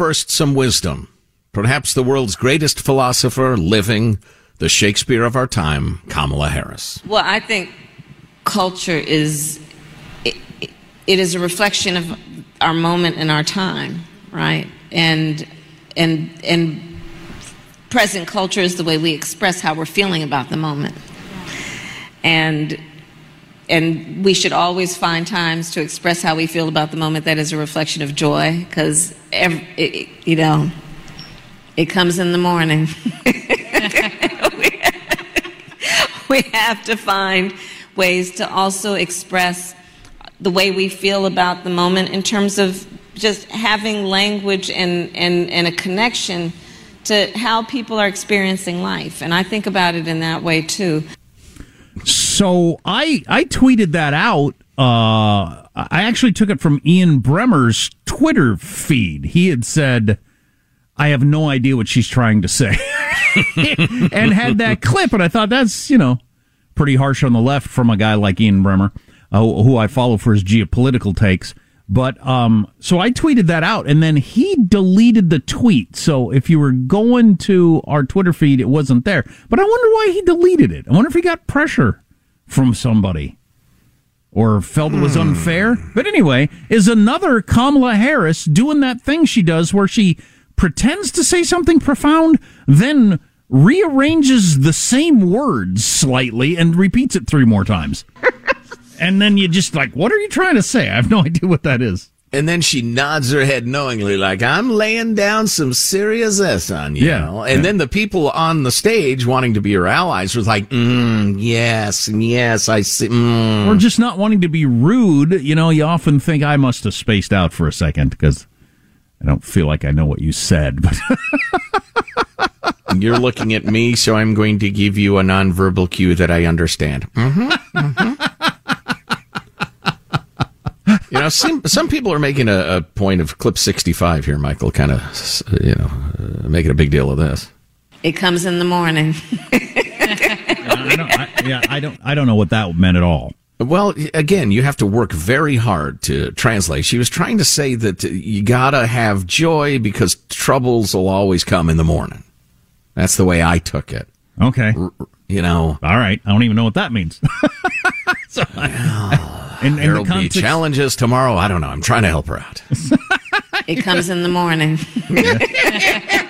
first some wisdom. Perhaps the world's greatest philosopher living, the Shakespeare of our time, Kamala Harris. Well, I think culture is it, it is a reflection of our moment in our time, right? And and and present culture is the way we express how we're feeling about the moment. And and we should always find times to express how we feel about the moment that is a reflection of joy because you know it comes in the morning we have to find ways to also express the way we feel about the moment in terms of just having language and, and, and a connection to how people are experiencing life. And I think about it in that way too. So I I tweeted that out. Uh, I actually took it from Ian Bremmer's Twitter feed. He had said, "I have no idea what she's trying to say," and had that clip. And I thought that's you know pretty harsh on the left from a guy like Ian Bremmer, uh, who I follow for his geopolitical takes. But um, so I tweeted that out, and then he deleted the tweet. So if you were going to our Twitter feed, it wasn't there. But I wonder why he deleted it. I wonder if he got pressure from somebody or felt it was hmm. unfair. But anyway, is another Kamala Harris doing that thing she does where she pretends to say something profound, then rearranges the same words slightly and repeats it three more times and then you just like, what are you trying to say? I have no idea what that is. And then she nods her head knowingly, like, I'm laying down some serious S on you. Yeah. Know? And yeah. then the people on the stage wanting to be her allies was like, mm, yes, yes, I see. Mm. Or just not wanting to be rude. You know, you often think I must have spaced out for a second because I don't feel like I know what you said. But You're looking at me, so I'm going to give you a nonverbal cue that I understand. Mm-hmm. You know, some some people are making a, a point of clip 65 here, Michael, kind of, you know, uh, making a big deal of this. It comes in the morning. I don't, I, yeah, I don't, I don't know what that meant at all. Well, again, you have to work very hard to translate. She was trying to say that you gotta have joy because troubles will always come in the morning. That's the way I took it. Okay. R- you know. All right. I don't even know what that means. so, and, and There'll context... be challenges tomorrow. I don't know. I'm trying to help her out. it comes in the morning.